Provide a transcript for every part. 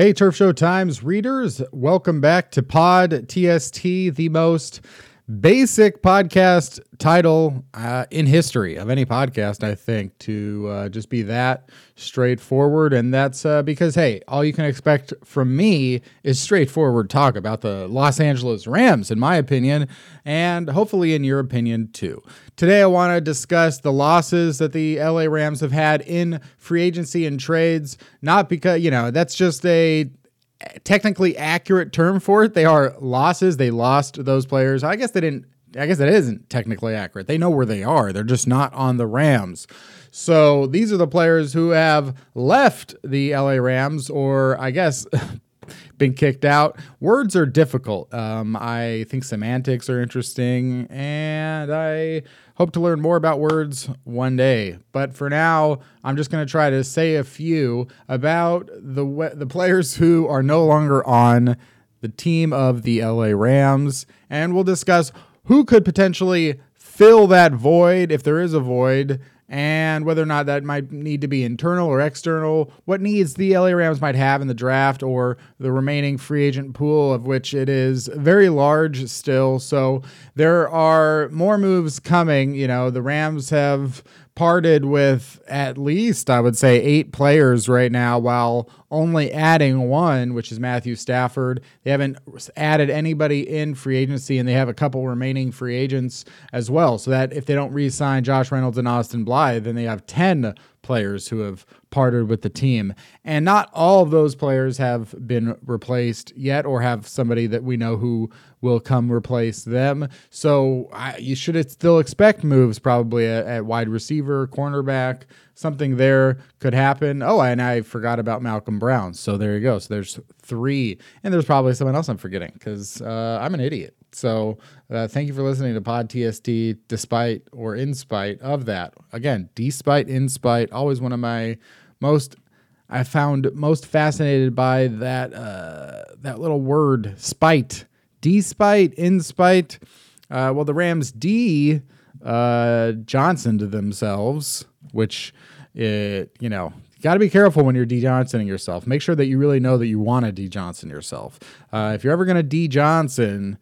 Hey, Turf Show Times readers, welcome back to Pod TST, the most basic podcast title uh, in history of any podcast, I think, to uh, just be that straightforward. And that's uh, because, hey, all you can expect from me is straightforward talk about the Los Angeles Rams, in my opinion, and hopefully in your opinion too. Today, I want to discuss the losses that the LA Rams have had in free agency and trades, not because, you know, that's just a technically accurate term for it. They are losses. They lost those players. I guess they didn't. I guess that isn't technically accurate. They know where they are. They're just not on the Rams. So these are the players who have left the LA Rams, or I guess been kicked out. Words are difficult. Um, I think semantics are interesting, and I hope to learn more about words one day. But for now, I'm just going to try to say a few about the the players who are no longer on the team of the LA Rams, and we'll discuss who could potentially fill that void if there is a void and whether or not that might need to be internal or external, what needs the LA Rams might have in the draft or the remaining free agent pool, of which it is very large still. So there are more moves coming. You know, the Rams have parted with at least, I would say, eight players right now, while only adding one, which is Matthew Stafford. They haven't added anybody in free agency, and they have a couple remaining free agents as well. So that if they don't re sign Josh Reynolds and Austin Blythe, then they have 10 players who have parted with the team. And not all of those players have been replaced yet or have somebody that we know who will come replace them. So I, you should still expect moves probably at, at, wide receiver, cornerback, something there could happen. Oh, and I forgot about Malcolm Brown. So there you go. So there's three. And there's probably someone else I'm forgetting because uh, I'm an idiot. So uh, thank you for listening to Pod TST, despite or in spite of that. Again, despite, in spite, always one of my most I found most fascinated by that uh, that little word spite, despite, in spite. Uh, well, the Rams D uh, Johnson to themselves, which it you know got to be careful when you're D Johnsoning yourself. Make sure that you really know that you want to D Johnson yourself. Uh, if you're ever going to D Johnson,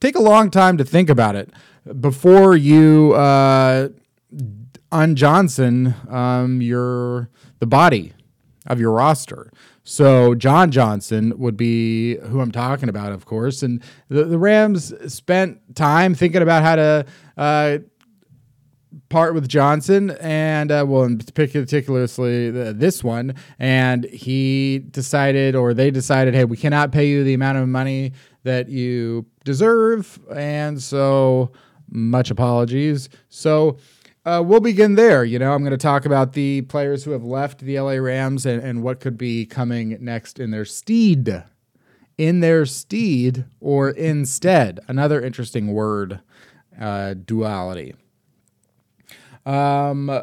take a long time to think about it before you uh, on Johnson um, your the body of your roster. So John Johnson would be who I'm talking about, of course. And the, the Rams spent time thinking about how to uh, part with Johnson, and uh, well, particularly this one, and he decided, or they decided, hey, we cannot pay you the amount of money that you deserve, and so much apologies. So uh, we'll begin there. You know, I'm going to talk about the players who have left the LA Rams and, and what could be coming next in their steed. In their steed or instead. Another interesting word uh, duality. Um,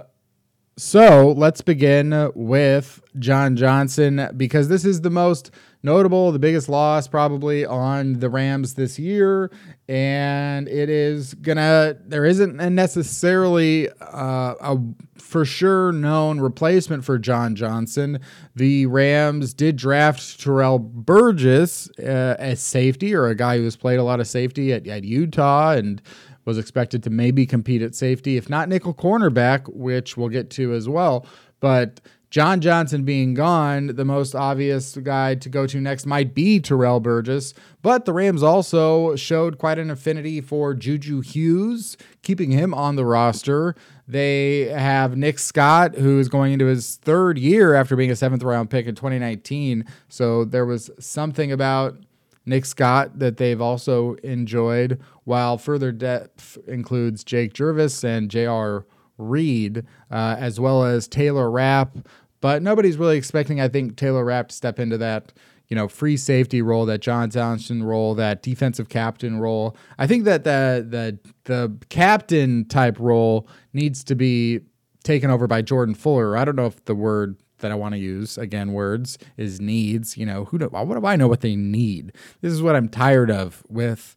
so let's begin with John Johnson because this is the most notable, the biggest loss probably on the Rams this year. And it is gonna, there isn't necessarily uh, a for sure known replacement for John Johnson. The Rams did draft Terrell Burgess uh, as safety or a guy who has played a lot of safety at, at Utah and was expected to maybe compete at safety, if not nickel cornerback, which we'll get to as well. But John Johnson being gone, the most obvious guy to go to next might be Terrell Burgess, but the Rams also showed quite an affinity for Juju Hughes, keeping him on the roster. They have Nick Scott, who is going into his third year after being a seventh round pick in 2019. So there was something about Nick Scott that they've also enjoyed, while further depth includes Jake Gervase and J.R. Reed, uh, as well as Taylor Rapp. But nobody's really expecting, I think, Taylor Rapp to step into that, you know, free safety role, that John Johnson role, that defensive captain role. I think that the the the captain type role needs to be taken over by Jordan Fuller. I don't know if the word that I want to use again words is needs. You know, who do, what do I know what they need? This is what I'm tired of with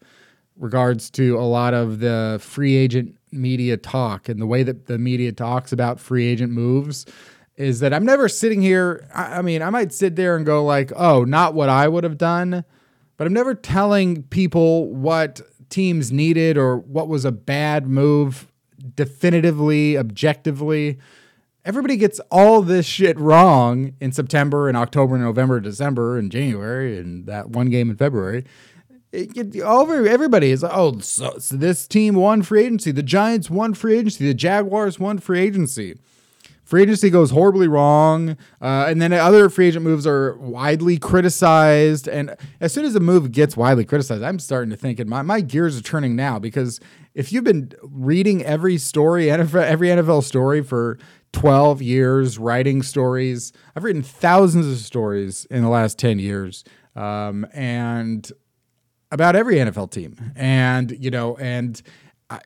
regards to a lot of the free agent media talk and the way that the media talks about free agent moves is that I'm never sitting here. I, I mean, I might sit there and go like, "Oh, not what I would have done," but I'm never telling people what teams needed or what was a bad move definitively, objectively. Everybody gets all this shit wrong in September and October, and November, December, and January, and that one game in February. It, it, everybody is oh so, so this team won free agency the giants won free agency the jaguars won free agency free agency goes horribly wrong uh, and then other free agent moves are widely criticized and as soon as a move gets widely criticized i'm starting to think and my, my gears are turning now because if you've been reading every story every nfl story for 12 years writing stories i've written thousands of stories in the last 10 years um, and about every NFL team, and you know, and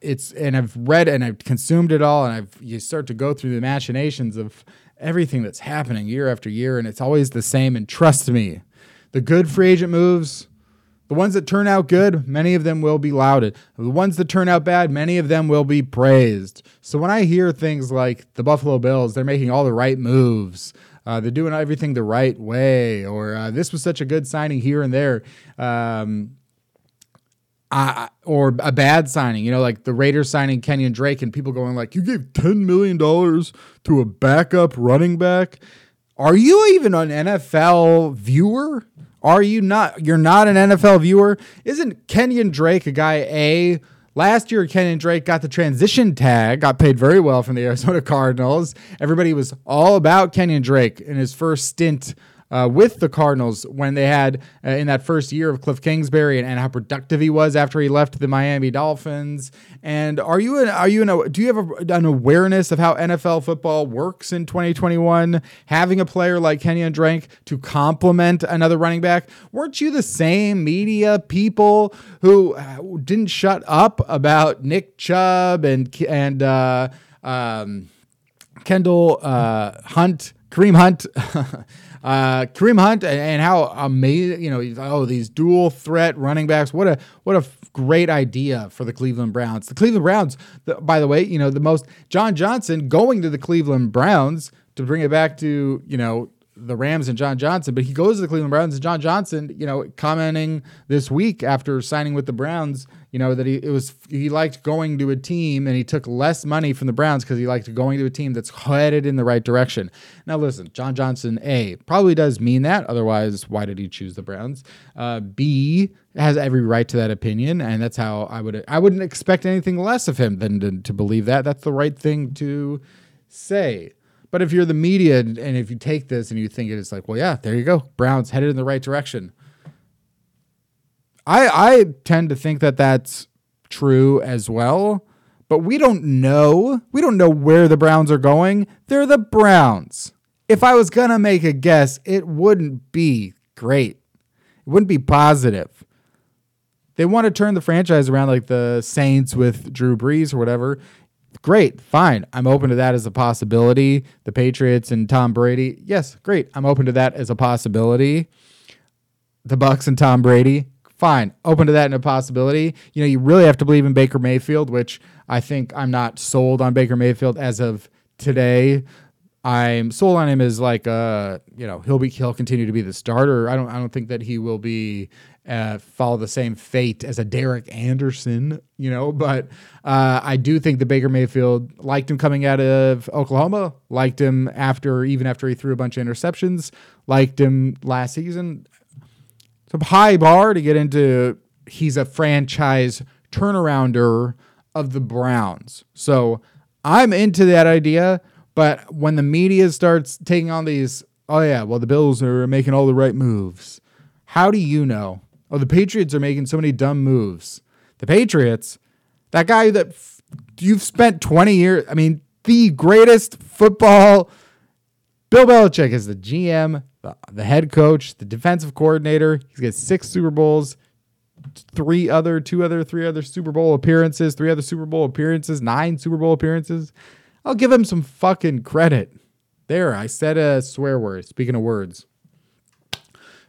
it's and I've read and I've consumed it all, and I've you start to go through the machinations of everything that's happening year after year, and it's always the same. And trust me, the good free agent moves. The ones that turn out good, many of them will be lauded. The ones that turn out bad, many of them will be praised. So when I hear things like the Buffalo Bills, they're making all the right moves, uh, they're doing everything the right way, or uh, this was such a good signing here and there. Um, or a bad signing, you know, like the Raiders signing Kenyan Drake, and people going like, "You gave ten million dollars to a backup running back." Are you even an NFL viewer? Are you not? You're not an NFL viewer. Isn't Kenyan Drake a guy? A last year, Kenyan Drake got the transition tag, got paid very well from the Arizona Cardinals. Everybody was all about Kenyan Drake in his first stint uh, with the Cardinals when they had uh, in that first year of Cliff Kingsbury and, and, how productive he was after he left the Miami Dolphins. And are you an, are you an, do you have a, an awareness of how NFL football works in 2021? Having a player like Kenyan Drake to complement another running back, weren't you the same media people who uh, didn't shut up about Nick Chubb and and uh, um, Kendall uh, Hunt, Kareem Hunt? Uh, Kareem Hunt and how amazing, you know, oh, these dual threat running backs. What a what a great idea for the Cleveland Browns. The Cleveland Browns, the, by the way, you know, the most John Johnson going to the Cleveland Browns to bring it back to, you know, the Rams and John Johnson, but he goes to the Cleveland Browns and John Johnson, you know, commenting this week after signing with the Browns, you know, that he it was he liked going to a team and he took less money from the Browns because he liked going to a team that's headed in the right direction. Now listen, John Johnson, A, probably does mean that. Otherwise, why did he choose the Browns? Uh, B has every right to that opinion, and that's how I would I wouldn't expect anything less of him than to, to believe that. That's the right thing to say. But if you're the media and if you take this and you think it's like, well, yeah, there you go, Browns headed in the right direction. I I tend to think that that's true as well, but we don't know. We don't know where the Browns are going. They're the Browns. If I was gonna make a guess, it wouldn't be great. It wouldn't be positive. They want to turn the franchise around like the Saints with Drew Brees or whatever. Great, fine. I'm open to that as a possibility. The Patriots and Tom Brady. Yes, great. I'm open to that as a possibility. The Bucs and Tom Brady. Fine. Open to that in a possibility. You know, you really have to believe in Baker Mayfield, which I think I'm not sold on Baker Mayfield as of today. I'm sold on him as like uh, you know, he'll be he'll continue to be the starter. I don't I don't think that he will be uh, follow the same fate as a Derek Anderson, you know. But uh, I do think the Baker Mayfield liked him coming out of Oklahoma, liked him after even after he threw a bunch of interceptions, liked him last season. It's a high bar to get into. He's a franchise turnarounder of the Browns, so I'm into that idea. But when the media starts taking on these, oh yeah, well the Bills are making all the right moves. How do you know Oh, the Patriots are making so many dumb moves. The Patriots, that guy that f- you've spent 20 years, I mean, the greatest football. Bill Belichick is the GM, the, the head coach, the defensive coordinator. He's got six Super Bowls, three other, two other, three other Super Bowl appearances, three other Super Bowl appearances, nine Super Bowl appearances. I'll give him some fucking credit. There, I said a swear word. Speaking of words.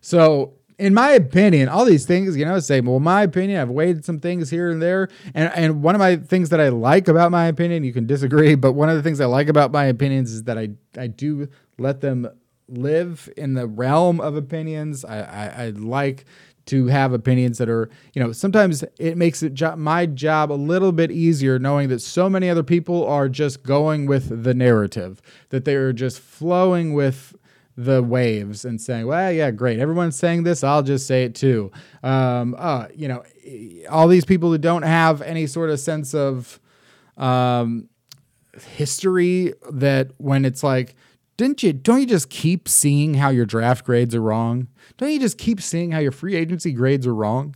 So in my opinion, all these things, you know, say, well, my opinion, I've weighed some things here and there. And and one of my things that I like about my opinion, you can disagree, but one of the things I like about my opinions is that I I do let them live in the realm of opinions. I, I, I like to have opinions that are, you know, sometimes it makes it jo- my job a little bit easier knowing that so many other people are just going with the narrative, that they're just flowing with the waves and saying, well, yeah, great. Everyone's saying this. I'll just say it too. Um, uh, you know, all these people who don't have any sort of sense of um, history that when it's like, didn't you, don't you just keep seeing how your draft grades are wrong? Don't you just keep seeing how your free agency grades are wrong?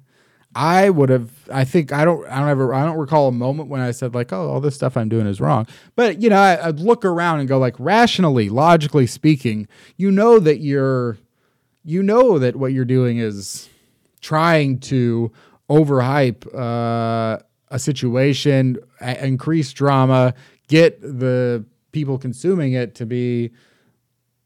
I would have. I think I don't. I don't ever. I don't recall a moment when I said like, "Oh, all this stuff I'm doing is wrong." But you know, I, I'd look around and go like, rationally, logically speaking, you know that you're, you know that what you're doing is trying to overhype uh, a situation, a- increase drama, get the people consuming it to be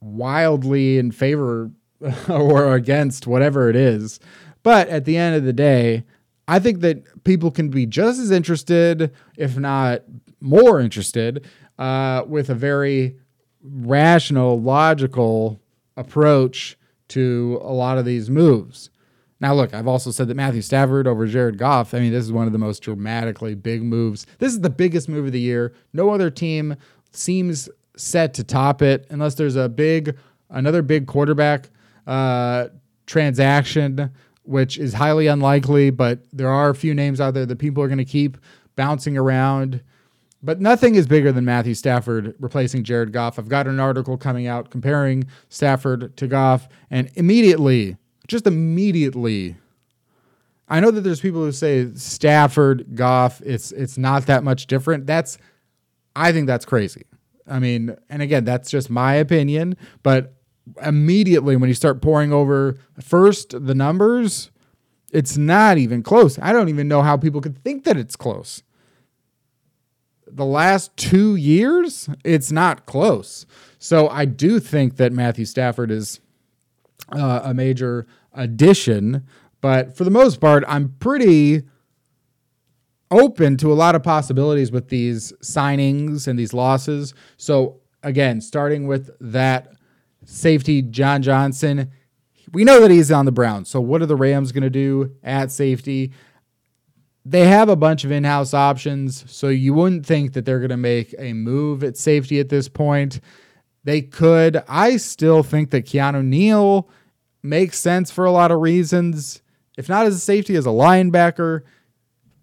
wildly in favor or against whatever it is. But at the end of the day, I think that people can be just as interested, if not more interested, uh, with a very rational, logical approach to a lot of these moves. Now, look, I've also said that Matthew Stafford over Jared Goff, I mean, this is one of the most dramatically big moves. This is the biggest move of the year. No other team seems set to top it unless there's a big, another big quarterback uh, transaction which is highly unlikely, but there are a few names out there that people are going to keep bouncing around. But nothing is bigger than Matthew Stafford replacing Jared Goff. I've got an article coming out comparing Stafford to Goff, and immediately, just immediately, I know that there's people who say Stafford, Goff, it's it's not that much different. That's I think that's crazy. I mean, and again, that's just my opinion, but immediately when you start pouring over first the numbers, it's not even close. I don't even know how people could think that it's close. The last two years, it's not close. So I do think that Matthew Stafford is uh, a major addition, but for the most part, I'm pretty open to a lot of possibilities with these signings and these losses. So again, starting with that safety John Johnson. We know that he's on the Browns. So what are the Rams going to do at safety? They have a bunch of in-house options, so you wouldn't think that they're going to make a move at safety at this point. They could. I still think that Keanu Neal makes sense for a lot of reasons. If not as a safety, as a linebacker,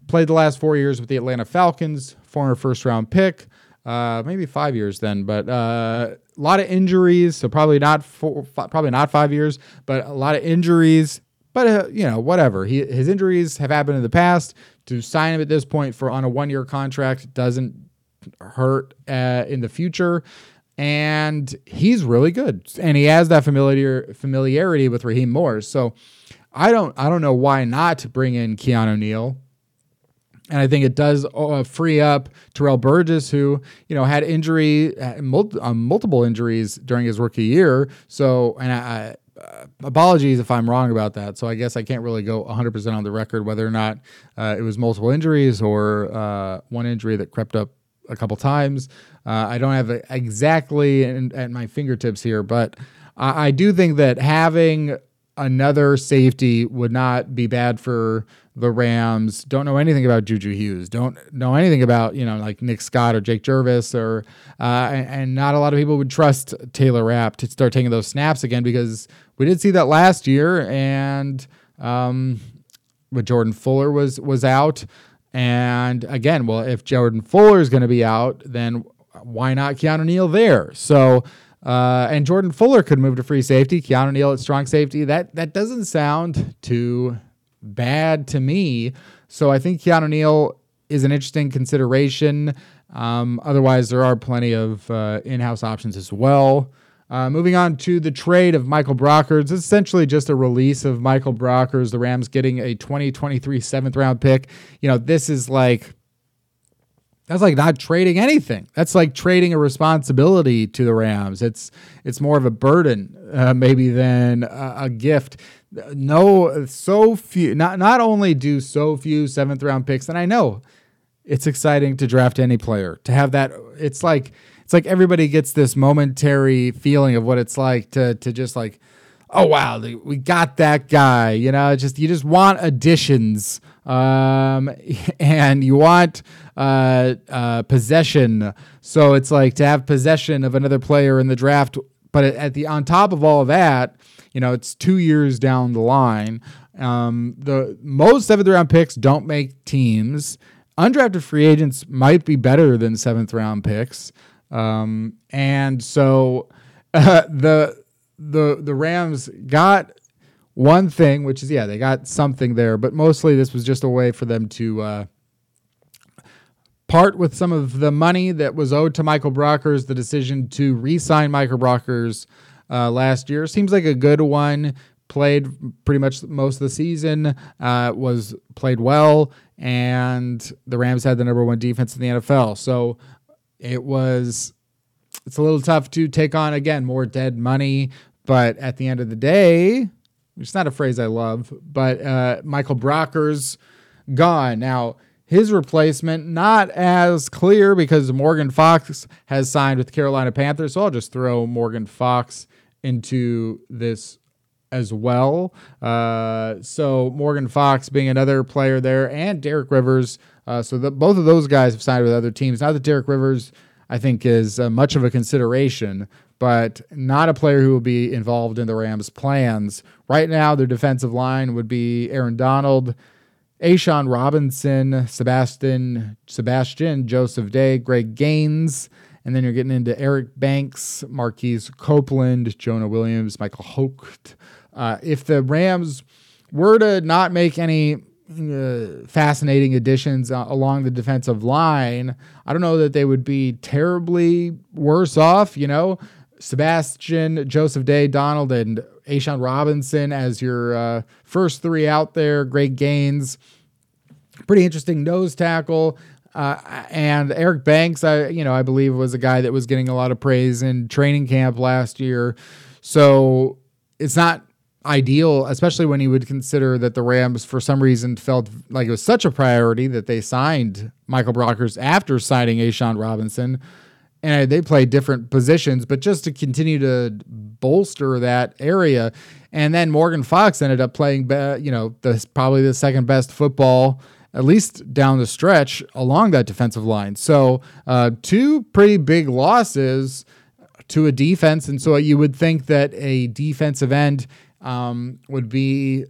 played the last four years with the Atlanta Falcons, former first round pick, uh, maybe five years then, but uh, a lot of injuries, so probably not four, probably not five years, but a lot of injuries. But uh, you know, whatever. He his injuries have happened in the past. To sign him at this point for on a one year contract doesn't hurt uh, in the future. And he's really good, and he has that familiar familiarity with Raheem Morris. So I don't I don't know why not bring in Keanu Neal. And I think it does uh, free up Terrell Burgess, who you know had injury, uh, um, multiple injuries during his rookie year. So, and I, uh, apologies if I'm wrong about that. So I guess I can't really go 100% on the record whether or not uh, it was multiple injuries or uh, one injury that crept up a couple times. Uh, I don't have exactly in, at my fingertips here, but I, I do think that having another safety would not be bad for the Rams. Don't know anything about Juju Hughes. Don't know anything about you know like Nick Scott or Jake Gervase or uh, and, not a lot of people would trust Taylor Rapp to start taking those snaps again because we did see that last year and um, with Jordan Fuller was was out. And again, well, if Jordan Fuller is going to be out, then why not Keanu Neal there? So uh, and Jordan Fuller could move to free safety. Keanu Neal at strong safety. That that doesn't sound too bad to me. So I think Keanu Neal is an interesting consideration. Um, otherwise, there are plenty of uh, in-house options as well. Uh, moving on to the trade of Michael Brockers. It's essentially just a release of Michael Brockers. The Rams getting a 2023 seventh round pick. You know, this is like that's like not trading anything. That's like trading a responsibility to the Rams. It's it's more of a burden uh, maybe than a, a, gift. No, so few. Not not only do so few seventh round picks, and I know it's exciting to draft any player to have that. It's like it's like everybody gets this momentary feeling of what it's like to to just like, oh wow, we got that guy. You know, just you just want additions um, and you want uh, uh, possession. So it's like to have possession of another player in the draft. But at the on top of all of that, you know, it's two years down the line. Um, the most seventh round picks don't make teams. Undrafted free agents might be better than seventh round picks. Um, and so uh, the the the Rams got one thing, which is yeah, they got something there, but mostly this was just a way for them to uh, part with some of the money that was owed to Michael Brockers. The decision to re-sign Michael Brockers uh, last year seems like a good one. Played pretty much most of the season, uh, was played well, and the Rams had the number one defense in the NFL. So it was it's a little tough to take on again more dead money, but at the end of the day, it's not a phrase I love, but uh, Michael Brockers gone. Now, his replacement, not as clear because Morgan Fox has signed with Carolina Panthers. So I'll just throw Morgan Fox into this as well. Uh, so Morgan Fox being another player there, and Derek Rivers. Uh, so the, both of those guys have signed with other teams. Now that Derek Rivers, I think, is uh, much of a consideration, but not a player who will be involved in the Rams' plans. Right now, their defensive line would be Aaron Donald, A'Shawn Robinson, Sebastian, Sebastian Joseph Day, Greg Gaines, and then you're getting into Eric Banks, Marquise Copeland, Jonah Williams, Michael Hoke. Uh, if the Rams were to not make any uh, fascinating additions uh, along the defensive line, I don't know that they would be terribly worse off. You know, Sebastian, Joseph Day, Donald, and A'Shawn Robinson as your uh, first three out there. Greg Gaines, pretty interesting nose tackle. Uh, and Eric Banks, I you know I believe was a guy that was getting a lot of praise in training camp last year. So it's not ideal, especially when you would consider that the Rams, for some reason, felt like it was such a priority that they signed Michael Brockers after signing A'Shawn Robinson and they play different positions, but just to continue to bolster that area. And then Morgan Fox ended up playing, you know, the probably the second best football, at least down the stretch along that defensive line. So uh, two pretty big losses to a defense, and so you would think that a defensive end um, would be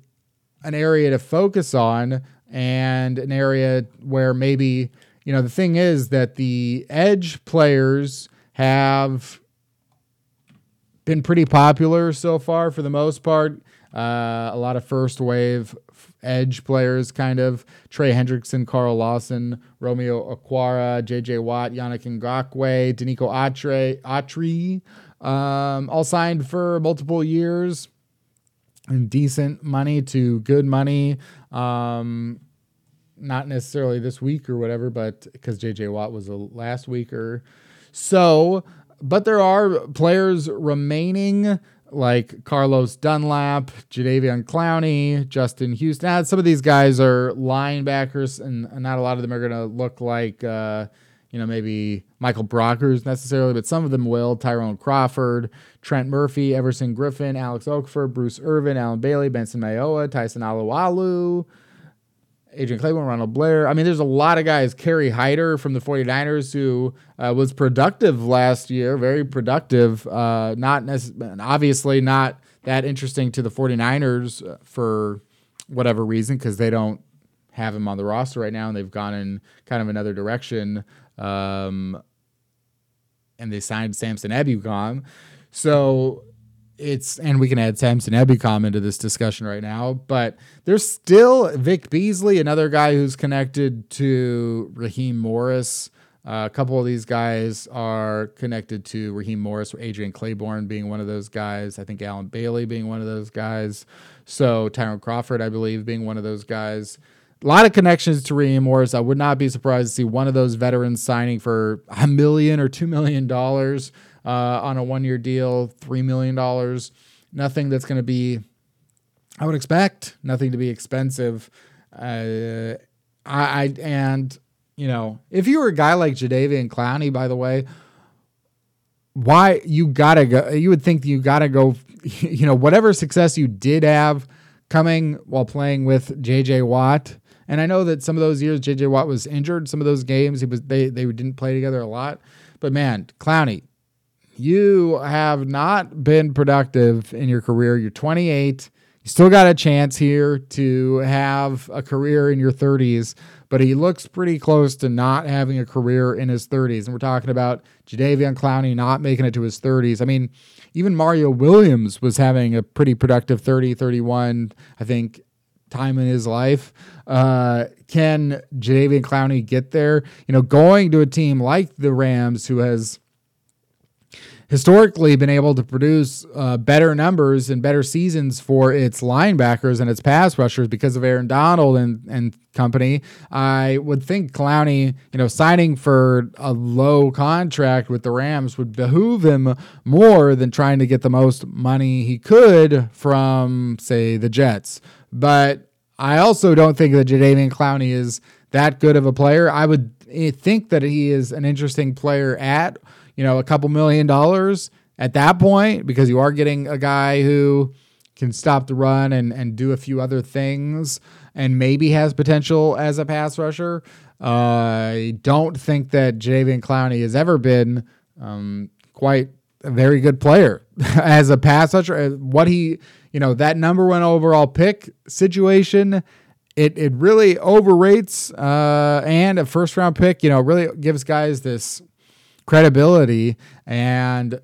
an area to focus on and an area where maybe you know, the thing is that the edge players have been pretty popular so far for the most part. Uh, a lot of first wave edge players, kind of Trey Hendrickson, Carl Lawson, Romeo Okwara, J.J. Watt, Yannick Ngakoue, Denico Atre, Autry, um, all signed for multiple years decent money to good money. Um, not necessarily this week or whatever, but because JJ Watt was a last week or so. But there are players remaining like Carlos Dunlap, Jadeveon Clowney, Justin Houston. Now, some of these guys are linebackers, and not a lot of them are going to look like, uh, you know, maybe Michael Brockers necessarily, but some of them will. Tyrone Crawford, Trent Murphy, Everson Griffen, Alex Okafor, Bruce Irvin, Allen Bailey, Benson Mayowa, Tyson Alualu, Adrian Clayborn, Ronald Blair. I mean, there's a lot of guys. Kerry Hyder from the 49ers, who uh, was productive last year, very productive. Uh, not necessarily, obviously not that interesting to the 49ers uh, for whatever reason, because they don't have him on the roster right now, and they've gone in kind of another direction. Um, and they signed Samson Ebukam. So it's and we can add Samson Ebukam into this discussion right now, but there's still Vic Beasley, another guy who's connected to Raheem Morris. Uh, a couple of these guys are connected to Raheem Morris, Adrian Clayborn being one of those guys. I think Allen Bailey being one of those guys. So Tyrone Crawford, I believe, being one of those guys. A lot of connections to Raheem Morris. I would not be surprised to see one of those veterans signing for a million or two million dollars uh, on a one year deal, three million dollars. Nothing that's going to be, I would expect, nothing to be expensive. Uh, I, I and you know, if you were a guy like Jadeveon Clowney, by the way, why you gotta go? You would think you gotta go. You know, whatever success you did have coming while playing with JJ Watt. And I know that some of those years JJ Watt was injured. Some of those games he was they they didn't play together a lot. But man, Clowney, you have not been productive in your career. You're 28. You still got a chance here to have a career in your 30s, but he looks pretty close to not having a career in his 30s. And we're talking about Jadeveon Clowney not making it to his 30s. I mean, even Mario Williams was having a pretty productive 30, 31, I think, time in his life. Uh, can Jadeveon Clowney get there? You know, going to a team like the Rams, who has historically been able to produce uh, better numbers and better seasons for its linebackers and its pass rushers because of Aaron Donald and, and company. I would think Clowney, you know, signing for a low contract with the Rams would behoove him more than trying to get the most money he could from, say, the Jets. But I also don't think that Jadeveon Clowney is that good of a player. I would eh, think that he is an interesting player at you know, a couple million dollars at that point because you are getting a guy who can stop the run and, and do a few other things and maybe has potential as a pass rusher. Uh, I don't think that Jadeveon Clowney has ever been um, quite a very good player as a pass rusher. What he, you know, that number one overall pick situation, it it really overrates uh, and a first round pick, you know, really gives guys this credibility. And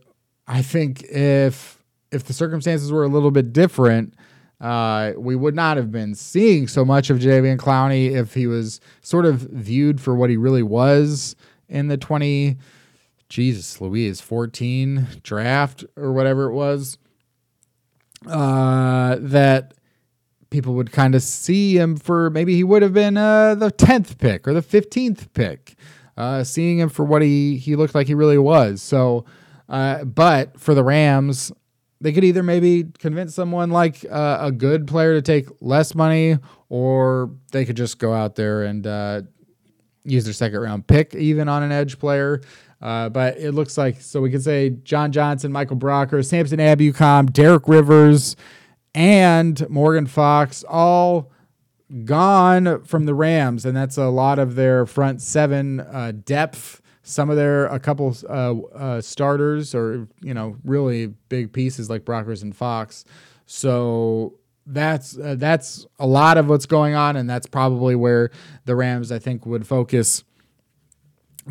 I think if if the circumstances were a little bit different, uh, we would not have been seeing so much of Jadeveon Clowney if he was sort of viewed for what he really was in the 20, Jesus Louise, 14 draft or whatever it was. Uh, that people would kind of see him for maybe he would have been uh, the 10th pick or the 15th pick uh, seeing him for what he he looked like he really was. So, uh, but for the Rams, they could either maybe convince someone like uh, a good player to take less money, or they could just go out there and uh, use their second round pick even on an edge player. Uh, but it looks like so we could say John Johnson, Michael Brocker, Samson Ebukam, Derek Rivers, and Morgan Fox all gone from the Rams, and that's a lot of their front seven uh, depth. Some of their a couple uh, uh, starters, or you know, really big pieces like Brockers and Fox. So that's uh, that's a lot of what's going on, and that's probably where the Rams, I think, would focus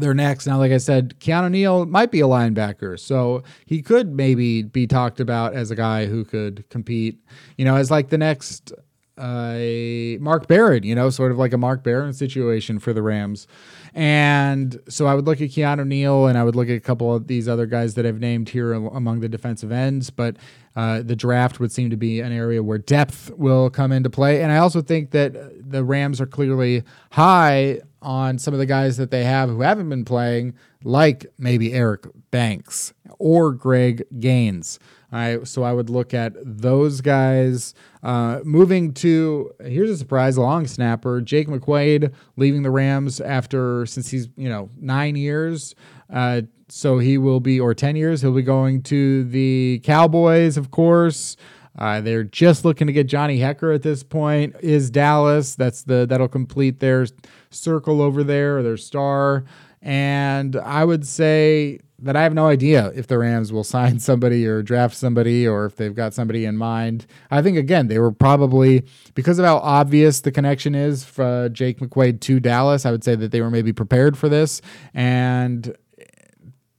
their next. Now, like I said, Keanu Neal might be a linebacker, so he could maybe be talked about as a guy who could compete, you know, as like the next a Mark Barron, you know, sort of like a Mark Barron situation for the Rams. And so I would look at Keanu Neal and I would look at a couple of these other guys that I've named here among the defensive ends, but uh, the draft would seem to be an area where depth will come into play. And I also think that the Rams are clearly high on some of the guys that they have who haven't been playing, like maybe Eric Banks or Greg Gaines. I so I would look at those guys. Uh, moving to here's a surprise long snapper Jake McQuaide leaving the Rams after since he's you know nine years. Uh, so he will be or ten years. He'll be going to the Cowboys, of course. Uh, they're just looking to get Johnny Hekker at this point. Is Dallas? That's the that'll complete their circle over there, their star. And I would say that I have no idea if the Rams will sign somebody or draft somebody or if they've got somebody in mind. I think again they were probably because of how obvious the connection is for Jake McQuaide to Dallas. I would say that they were maybe prepared for this and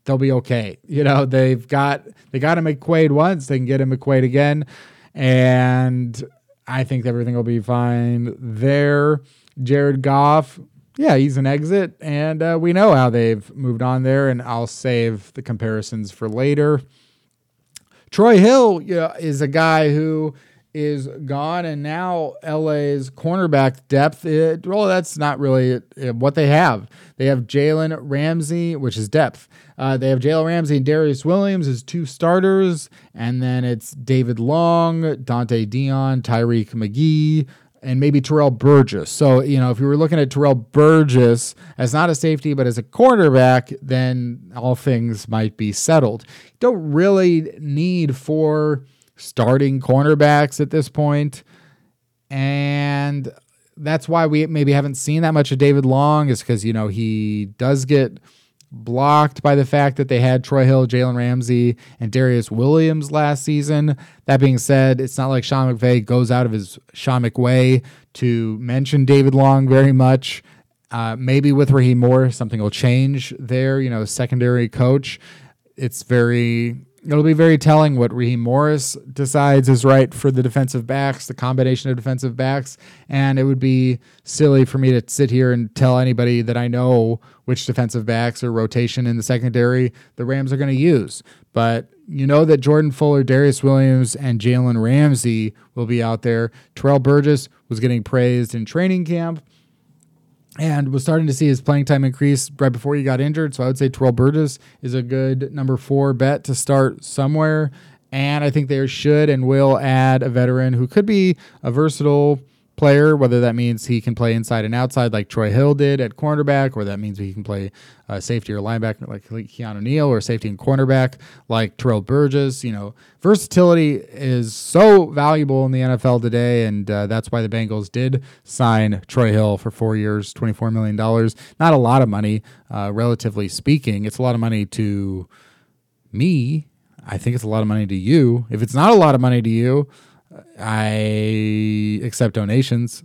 they'll be okay. You know they've got they got a McQuaide once, they can get a McQuaide again, and I think everything will be fine there. Jared Goff, yeah, he's an exit, and uh, we know how they've moved on there, and I'll save the comparisons for later. Troy Hill yeah, is a guy who is gone, and now LA's cornerback depth. It, well, that's not really what they have. They have Jalen Ramsey, which is depth. Uh, they have Jalen Ramsey and Darious Williams as two starters, and then it's David Long, Donte Deayon, Tyreek McGee. and maybe Terrell Burgess. So, you know, if you were looking at Terrell Burgess as not a safety, but as a cornerback, then all things might be settled. don't really need four starting cornerbacks at this point. And that's why we maybe haven't seen that much of David Long, is because, you know, he does get blocked by the fact that they had Troy Hill, Jalen Ramsey, and Darious Williams last season. That being said, it's not like Sean McVay goes out of his Sean McWay to mention David Long very much. Uh, maybe with Raheem Moore, something will change there. You know, secondary coach. It's very it'll be very telling what Raheem Morris decides is right for the defensive backs, the combination of defensive backs. And it would be silly for me to sit here and tell anybody that I know which defensive backs or rotation in the secondary the Rams are going to use. But you know that Jordan Fuller, Darious Williams, and Jalen Ramsey will be out there. Terrell Burgess was getting praised in training camp and was starting to see his playing time increase right before he got injured. So I would say Terrell Burgess is a good number four bet to start somewhere. And I think they should and will add a veteran who could be a versatile player, whether that means he can play inside and outside like Troy Hill did at cornerback, or that means he can play uh, safety or linebacker like, Keanu Neal, or safety and cornerback like Terrell Burgess. You know, versatility is so valuable in the NFL today, and uh, that's why the Bengals did sign Troy Hill for four years, $24 million. Not a lot of money, uh, relatively speaking. It's a lot of money to me. I think it's a lot of money to you. If it's not a lot of money to you, I accept donations.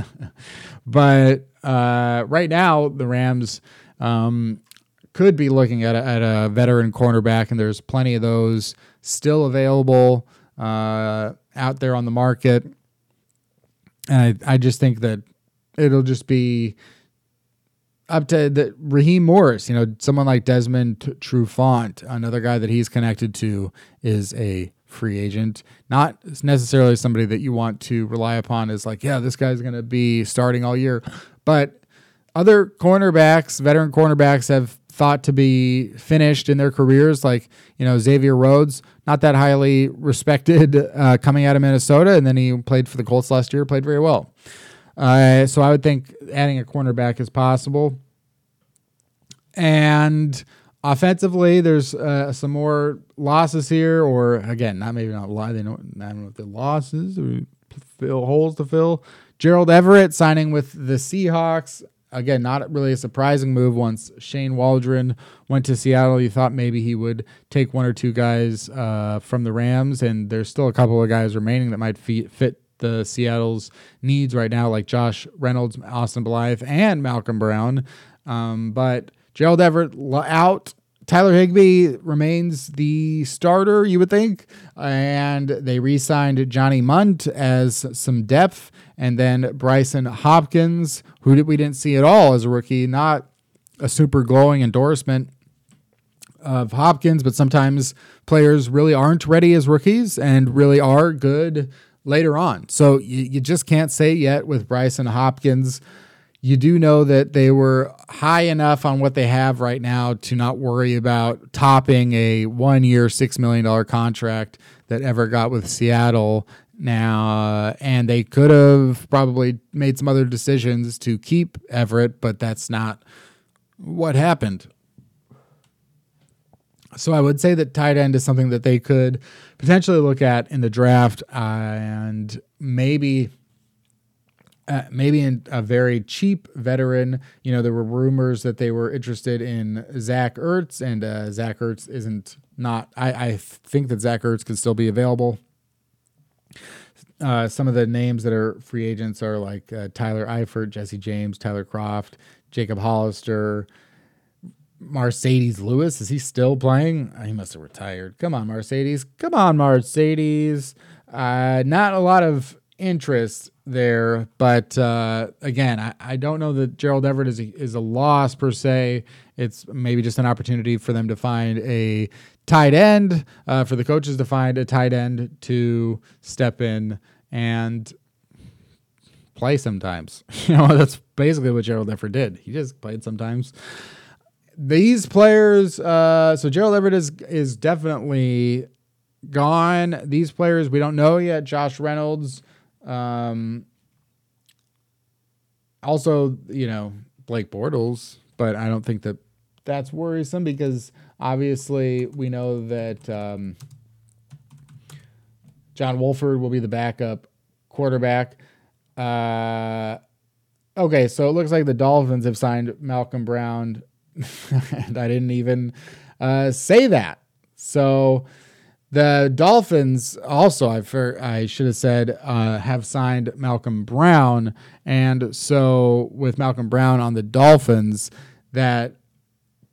but uh, right now, the Rams um, could be looking at a, at a veteran cornerback, and there's plenty of those still available uh, out there on the market. And I, I just think that it'll just be up to the Raheem Morris, you know, someone like Desmond Trufant, another guy that he's connected to, is a free agent. Not necessarily somebody that you want to rely upon as like, yeah, this guy's going to be starting all year. But other cornerbacks, veteran cornerbacks, have thought to be finished in their careers, like you know Xavier Rhodes, not that highly respected uh, coming out of Minnesota, and then he played for the Colts last year, played very well. Uh, so I would think adding a cornerback is possible. And Offensively, there's uh, some more losses here, or again, not maybe not lie. They don't. I don't know if the losses or fill holes to fill. Gerald Everett signing with the Seahawks. Again, not really a surprising move. Once Shane Waldron went to Seattle, you thought maybe he would take one or two guys uh, from the Rams, and there's still a couple of guys remaining that might fit the Seattle's needs right now, like Josh Reynolds, Austin Blythe, and Malcolm Brown. Um, but Gerald Everett out. Tyler Higbee remains the starter, you would think. And they re signed Johnny Mundt as some depth. And then Brycen Hopkins, who we didn't see at all as a rookie, not a super glowing endorsement of Hopkins, but sometimes players really aren't ready as rookies and really are good later on. So you, you just can't say yet with Brycen Hopkins you do know that they were high enough on what they have right now to not worry about topping a one year, $6 million contract that Everett got with Seattle now. and they could have probably made some other decisions to keep Everett, but that's not what happened. So I would say that tight end is something that they could potentially look at in the draft uh, and maybe uh, maybe in a very cheap veteran. You know, there were rumors that they were interested in Zach Ertz, and uh, Zach Ertz isn't not. I, I think that Zach Ertz could still be available. Uh, some of the names that are free agents are like uh, Tyler Eifert, Jesse James, Tyler Kroft, Jacob Hollister, Marcedes Lewis. Is he still playing? He must have retired. Come on, Marcedes. Come on, Marcedes. Uh, not a lot of interest there. But uh, again, I, I don't know that Gerald Everett is a, is a loss per se. It's maybe just an opportunity for them to find a tight end uh, for the coaches to find a tight end to step in and play sometimes. You know, that's basically what Gerald Everett did. He just played sometimes. These players, uh, so Gerald Everett is is definitely gone. These players we don't know yet. Josh Reynolds, um, also you know Blake Bortles, but I don't think that that's worrisome because obviously we know that um, John Wolford will be the backup quarterback. Uh, okay, so it looks like the Dolphins have signed Malcolm Brown, and I didn't even uh, say that. So the Dolphins also, I I should have said, uh, have signed Malcolm Brown, and so with Malcolm Brown on the Dolphins, that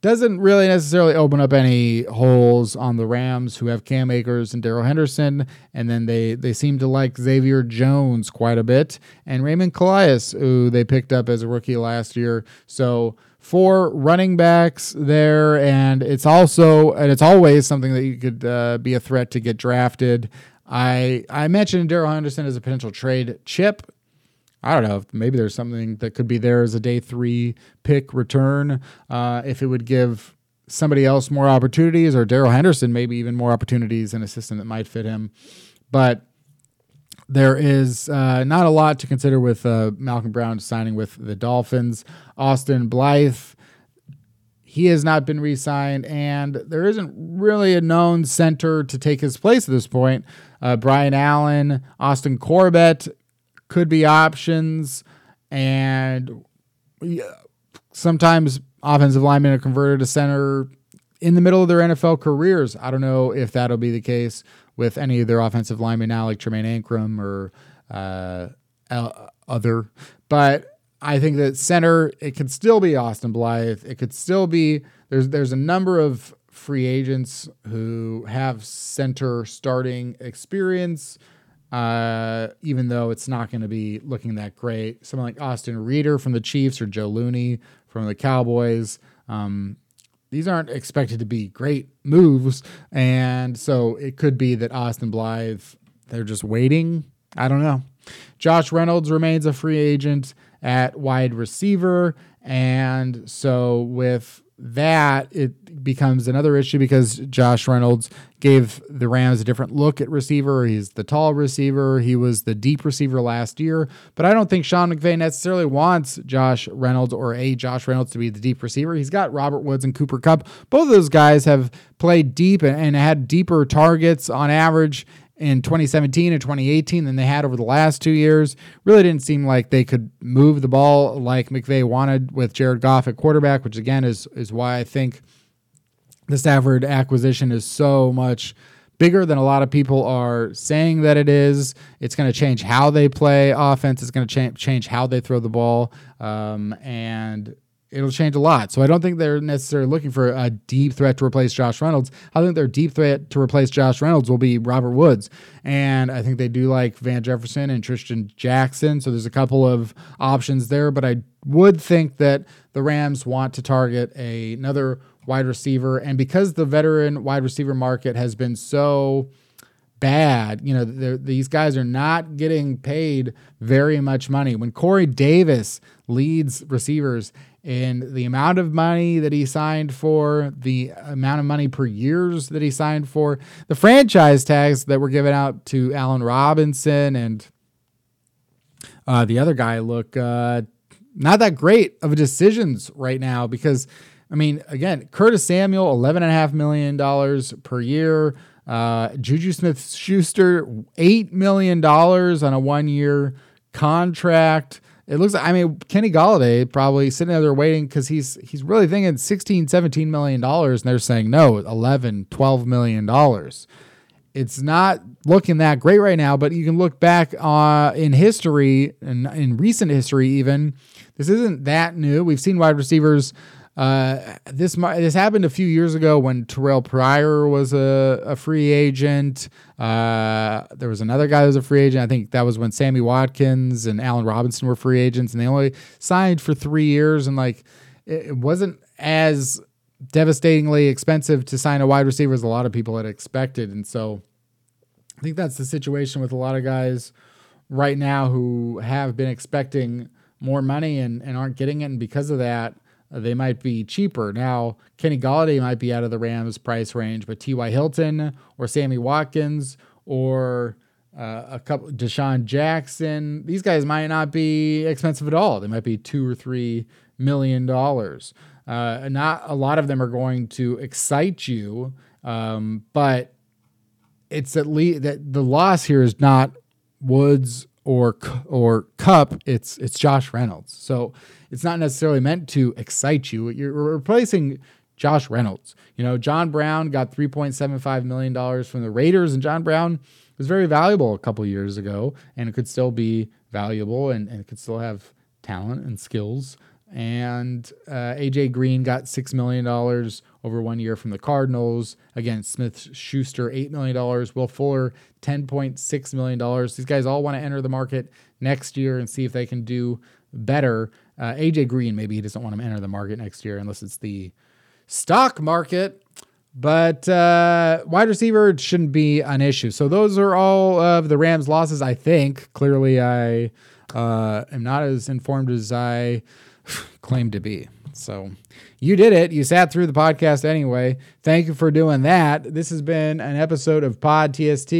doesn't really necessarily open up any holes on the Rams, who have Cam Akers and Darrell Henderson, and then they they seem to like Xavier Jones quite a bit, and Raymond Calais, who they picked up as a rookie last year. So four running backs there, and it's also and it's always something that you could uh, be a threat to get drafted. I I mentioned Darrell Henderson as a potential trade chip I don't know. Maybe there's something that could be there as a day three pick return. Uh, if it would give somebody else more opportunities, or Darrell Henderson maybe even more opportunities, in a system that might fit him. But there is uh, not a lot to consider with uh, Malcolm Brown signing with the Dolphins. Austin Blythe, he has not been re signed, and there isn't really a known center to take his place at this point. Uh, Brian Allen, Austin Corbett could be options, and sometimes offensive linemen are converted to center in the middle of their NFL careers. I don't know if that'll be the case with any of their offensive linemen now, like Tremayne Anchrum or uh, other. But I think that center it could still be Austin Blythe. It could still be there's there's a number of free agents who have center starting experience uh, even though it's not going to be looking that great. Someone like Austin Reiter from the Chiefs or Joe Looney from the Cowboys. Um, these aren't expected to be great moves. And so it could be that Austin Blythe, they're just waiting. I don't know. Josh Reynolds remains a free agent at wide receiver. And so with that, it becomes another issue because Josh Reynolds gave the Rams a different look at receiver. He's the tall receiver. He was the deep receiver last year. But I don't think Sean McVay necessarily wants Josh Reynolds or a Josh Reynolds to be the deep receiver. He's got Robert Woods and Cooper Kupp. Both of those guys have played deep and, and had deeper targets on average in 2017 and 2018 than they had over the last two years. Really didn't seem like they could move the ball like McVay wanted with Jared Goff at quarterback, which again is is why I think the Stafford acquisition is so much bigger than a lot of people are saying that it is. It's going to change how they play offense. It's going to cha- change how they throw the ball, um, and it'll change a lot. So I don't think they're necessarily looking for a deep threat to replace Josh Reynolds. I think their deep threat to replace Josh Reynolds will be Robert Woods. And I think they do like Van Jefferson and Trishton Jackson. So there's a couple of options there, but I would think that the Rams want to target a, another wide receiver. And because the veteran wide receiver market has been so bad. You know, these guys are not getting paid very much money. When Corey Davis leads receivers and the amount of money that he signed for, the amount of money per years that he signed for, the franchise tags that were given out to Allen Robinson and uh, the other guy look uh, not that great of decisions right now because, I mean, again, Curtis Samuel, $11.5 million per year. Uh, Juju Smith Schuster, $8 million on a one year contract. It looks like, I mean, Kenny Golladay probably sitting there waiting because he's he's really thinking 16, 17 million dollars, and they're saying no, 11, 12 million dollars. It's not looking that great right now, but you can look back uh, in history and in recent history, even this isn't that new. We've seen wide receivers uh, this this happened a few years ago when Terrelle Pryor was a, a free agent. Uh, there was another guy who was a free agent. I think that was when Sammy Watkins and Allen Robinson were free agents, and they only signed for three years. And like, it, wasn't as devastatingly expensive to sign a wide receiver as a lot of people had expected. And so I think that's the situation with a lot of guys right now who have been expecting more money and, and aren't getting it. And because of that, they might be cheaper. Now, Kenny Golladay might be out of the Rams price range, but T.Y. Hilton or Sammy Watkins or uh, a couple DeSean Jackson, these guys might not be expensive at all. They might be two or three million dollars. Uh, not a lot of them are going to excite you, um, but it's at least that the loss here is not Woods or or Kupp. It's it's Josh Reynolds. So it's not necessarily meant to excite you. You're replacing Josh Reynolds. You know, John Brown got three point seven five million dollars from the Raiders, and John Brown was very valuable a couple years ago, and it could still be valuable, and, and it could still have talent and skills and uh, AJ Green got six million dollars over one year from the Cardinals. Again, Smith Schuster eight million dollars. Will Fuller ten point six million dollars. These guys all want to enter the market next year and see if they can do better. Uh, AJ Green maybe he doesn't want to enter the market next year unless it's the stock market. But uh, wide receiver shouldn't be an issue. So those are all of the Rams' losses. I think clearly I uh, am not as informed as I claim to be. So you did it. You sat through the podcast anyway. Thank you for doing that. This has been an episode of Pod TST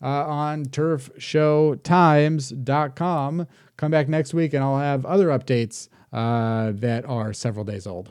uh, on turfshowtimes.com. Come back next week and I'll have other updates uh, that are several days old.